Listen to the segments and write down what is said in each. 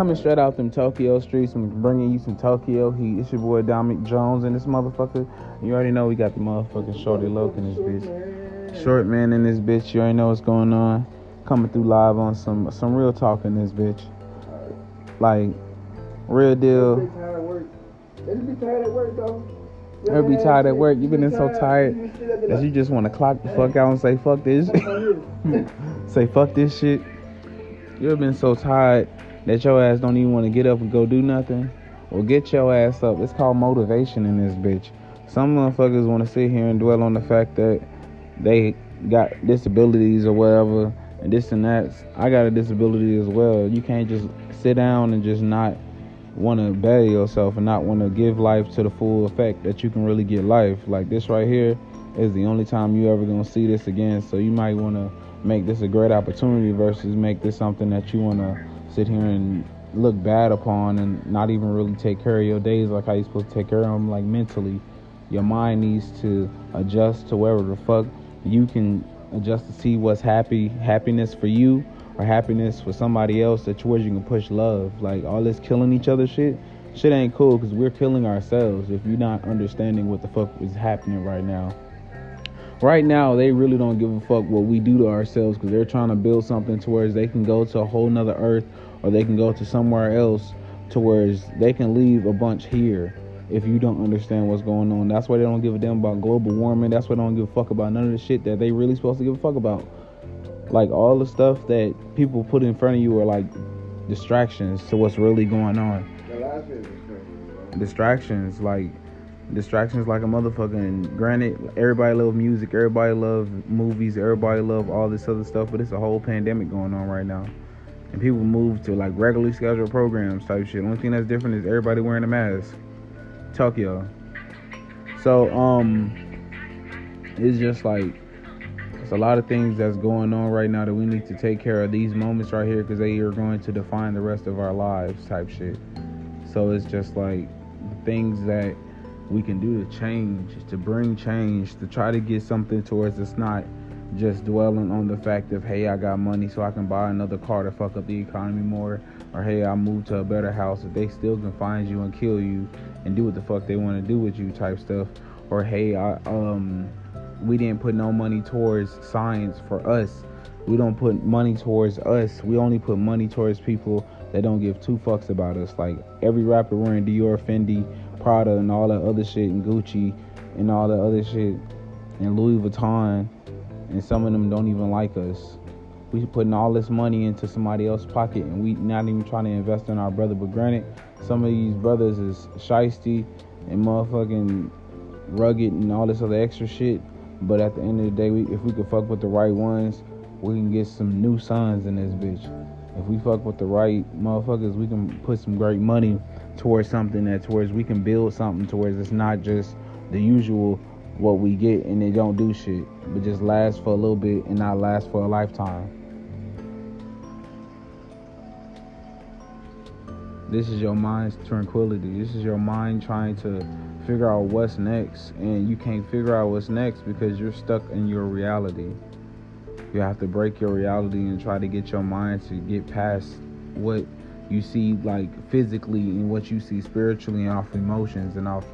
Coming straight out them Tokyo streets, I'm bringing you some Tokyo heat. It's your boy Dominic Jones and this motherfucker. You already know we got the motherfucking Shorty Loke in this bitch. Short man in this bitch. You already know what's going on. Coming through live on some some real talk in this bitch. Like real deal. They tired at work. Just be tired at work though. Ever be tired at work? You been in so tired that you just want to clock the fuck out and say fuck this. say fuck this shit. You ever been so tired that your ass don't even want to get up and go do nothing? Well, get your ass up. It's called motivation in this bitch. Some motherfuckers want to sit here and dwell on the fact that they got disabilities or whatever, and this and that. I got a disability as well. You can't just sit down and just not want to better yourself and not want to give life to the full effect that you can really get life. Like this right here is the only time you ever gonna see this again. So you might want to make this a great opportunity versus make this something that you want to sit here and look bad upon and not even really take care of your days like how you're supposed to take care of them like mentally. Your mind needs to adjust to wherever the fuck you can adjust to see what's happy happiness for you or happiness for somebody else that where you can push love. Like all this killing each other shit shit ain't cool because we're killing ourselves if you're not understanding what the fuck is happening right now right now they really don't give a fuck what we do to ourselves because they're trying to build something to where they can go to a whole nother earth or they can go to somewhere else to where they can leave a bunch here if you don't understand what's going on. That's why they don't give a damn about global warming. That's why they don't give a fuck about none of the shit that they really supposed to give a fuck about. Like all the stuff that people put in front of you are like distractions to what's really going on. Distractions, like distractions like a motherfucker. And granted, everybody love music, everybody love movies, everybody love all this other stuff, but it's a whole pandemic going on right now. And people move to like regularly scheduled programs type shit. Only thing that's different is everybody wearing a mask. Tokyo. So um it's just like it's a lot of things that's going on right now that we need to take care of these moments right here because they are going to define the rest of our lives type shit. So it's just like things that we can do to change, to bring change, to try to get something towards it's not just dwelling on the fact of hey I got money so I can buy another car to fuck up the economy more. Or hey I moved to a better house if they still can find you and kill you and do what the fuck they want to do with you type stuff. Or hey I um we didn't put no money towards science for us. We don't put money towards us. We only put money towards people that don't give two fucks about us. Like every rapper wearing Dior Fendi Prada and all that other shit and Gucci and all that other shit and Louis Vuitton and some of them don't even like us. We putting all this money into somebody else's pocket and we not even trying to invest in our brother. But granted, some of these brothers is shisty and motherfucking rugged and all this other extra shit. But at the end of the day, we, if we could fuck with the right ones, we can get some new sons in this bitch. If we fuck with the right motherfuckers, we can put some great money towards something that towards we can build something towards it's not just the usual what we get and they don't do shit, but just last for a little bit and not last for a lifetime. This is your mind's tranquility. This is your mind trying to figure out what's next, and you can't figure out what's next because you're stuck in your reality. You have to break your reality and try to get your mind to get past what you see, like physically, and what you see spiritually, and off emotions and off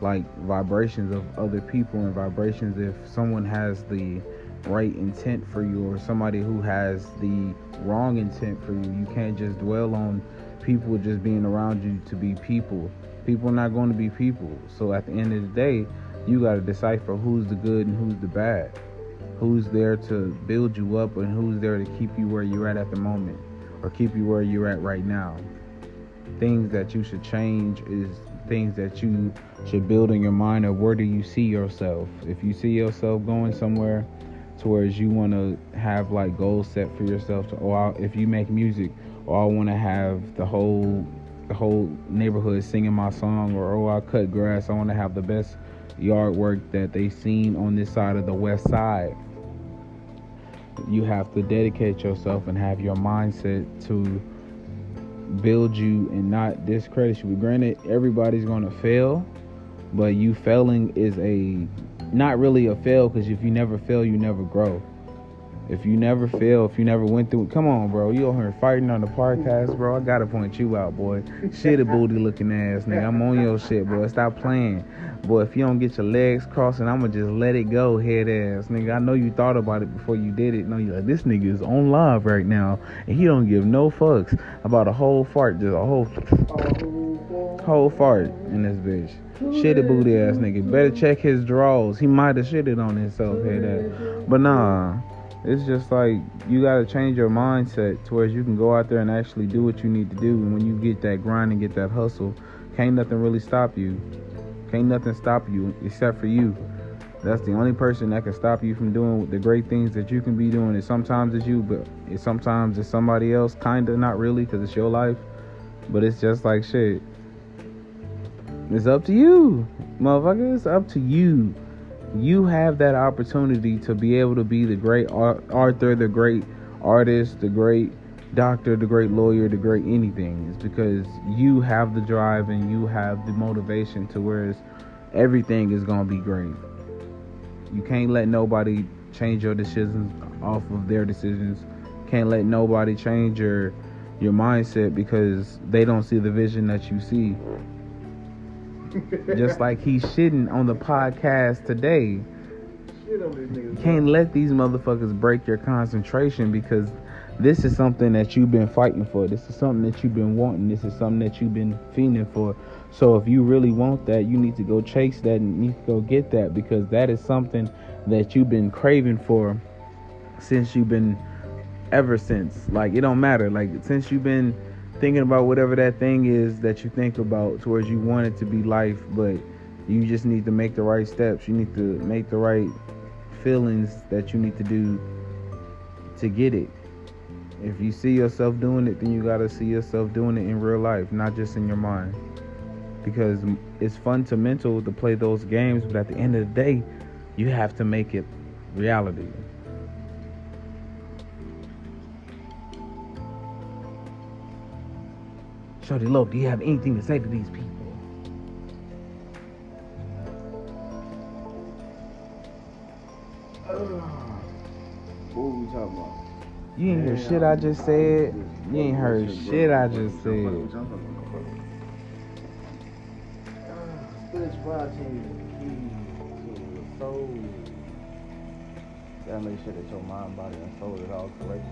like vibrations of other people and vibrations. If someone has the right intent for you or somebody who has the wrong intent for you you can't just dwell on people just being around you to be people. People are not going to be people. So at the end of the day you got to decipher who's the good and who's the bad who's there to build you up and who's there to keep you where you're at at the moment or keep you where you're at right now. Things that you should change is things that you should build in your mind of where do you see yourself. If you see yourself going somewhere towards you want to have like goals set for yourself to oh if you make music or I want to have the whole the whole neighborhood singing my song or oh I cut grass I want to have the best yard work that they've seen on this side of the west side you have to dedicate yourself and have your mindset to build you and not discredit you. Granted, everybody's gonna fail, but you failing is a not really a fail because if you never fail, you never grow. If you never fail, if you never went through it, come on, bro. You over here fighting on the podcast, bro. I gotta point you out, boy. Shitty booty looking ass nigga. I'm on your shit, bro. Stop playing. Boy, if you don't get your legs crossing, I'ma just let it go, head ass nigga. I know you thought about it before you did it. No, you like this nigga is on live right now and he don't give no fucks about a whole fart, just a whole whole fart in this bitch. Shitty booty ass nigga. Better check his drawers. He might have shitted on himself, head ass. But nah. It's just like you gotta change your mindset towards you can go out there and actually do what you need to do. And when you get that grind and get that hustle, can't nothing really stop you. Can't nothing stop you except for you. That's the only person that can stop you from doing the great things that you can be doing. It sometimes it's you, but it sometimes it's somebody else. Kinda, not really, cause it's your life. But it's just like shit. It's up to you, motherfucker. It's up to you you have that opportunity to be able to be the great Arthur, the great artist, the great doctor, the great lawyer, the great anything. It's because you have the drive and you have the motivation to where everything is gonna be great. You can't let nobody change your decisions off of their decisions. Can't let nobody change your your mindset because they don't see the vision that you see. Just like he's shitting on the podcast today. You can't let these motherfuckers break your concentration because this is something that you've been fighting for. This is something that you've been wanting. This is something that you've been fiending for. So if you really want that, you need to go chase that and you need to go get that because that is something that you've been craving for since you've been ever since. Like it don't matter. Like since you've been thinking about whatever that thing is that you think about towards you want it to be life, but you just need to make the right steps. You need to make the right feelings that you need to do to get it. If you see yourself doing it, then you got to see yourself doing it in real life, not just in your mind. Because it's fun to mental to play those games, but at the end of the day, you have to make it reality. Shorty Loke, do you have anything to say to these people? what were we talking about? You ain't hear shit I just said. You ain't heard shit I just said. Spirituality is the key to the soul. You gotta make sure that your mind, body, and soul is all correct.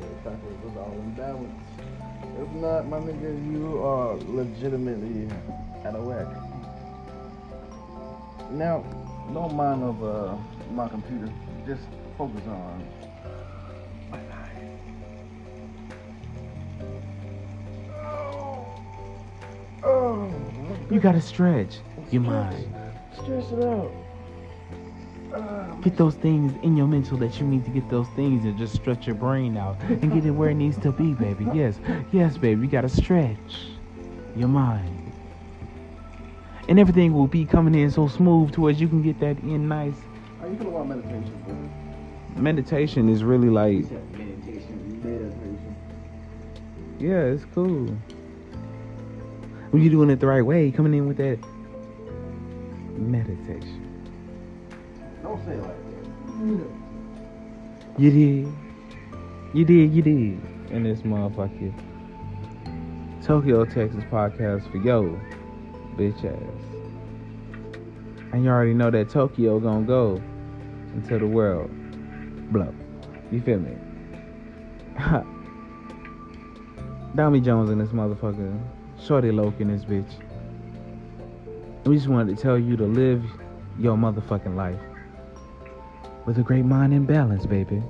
Your chakras is all in balance. If not, my nigga, you are legitimately out of whack. Now, don't mind of uh, my computer. Just focus on my eye. Oh, you gotta stretch your mind. Stretch it out. Get those things in your mental that you need to get those things and just stretch your brain out and get it where it needs to be, baby. Yes, yes, baby. You gotta stretch your mind. And everything will be coming in so smooth towards you can get that in nice. How you feel about meditation, bro? Meditation is really like Meditation, meditation. Yeah, it's cool. When you're doing it the right way, coming in with that meditation. Don't say it like that. You did. You did, you did. In this motherfucker. Tokyo, Texas podcast for yo, bitch ass. And you already know that Tokyo gonna go until the world blow. You feel me? Domi Jones in this motherfucker. Shorty Loke in this bitch. We just wanted to tell you to live your motherfucking life with a great mind in balance, baby.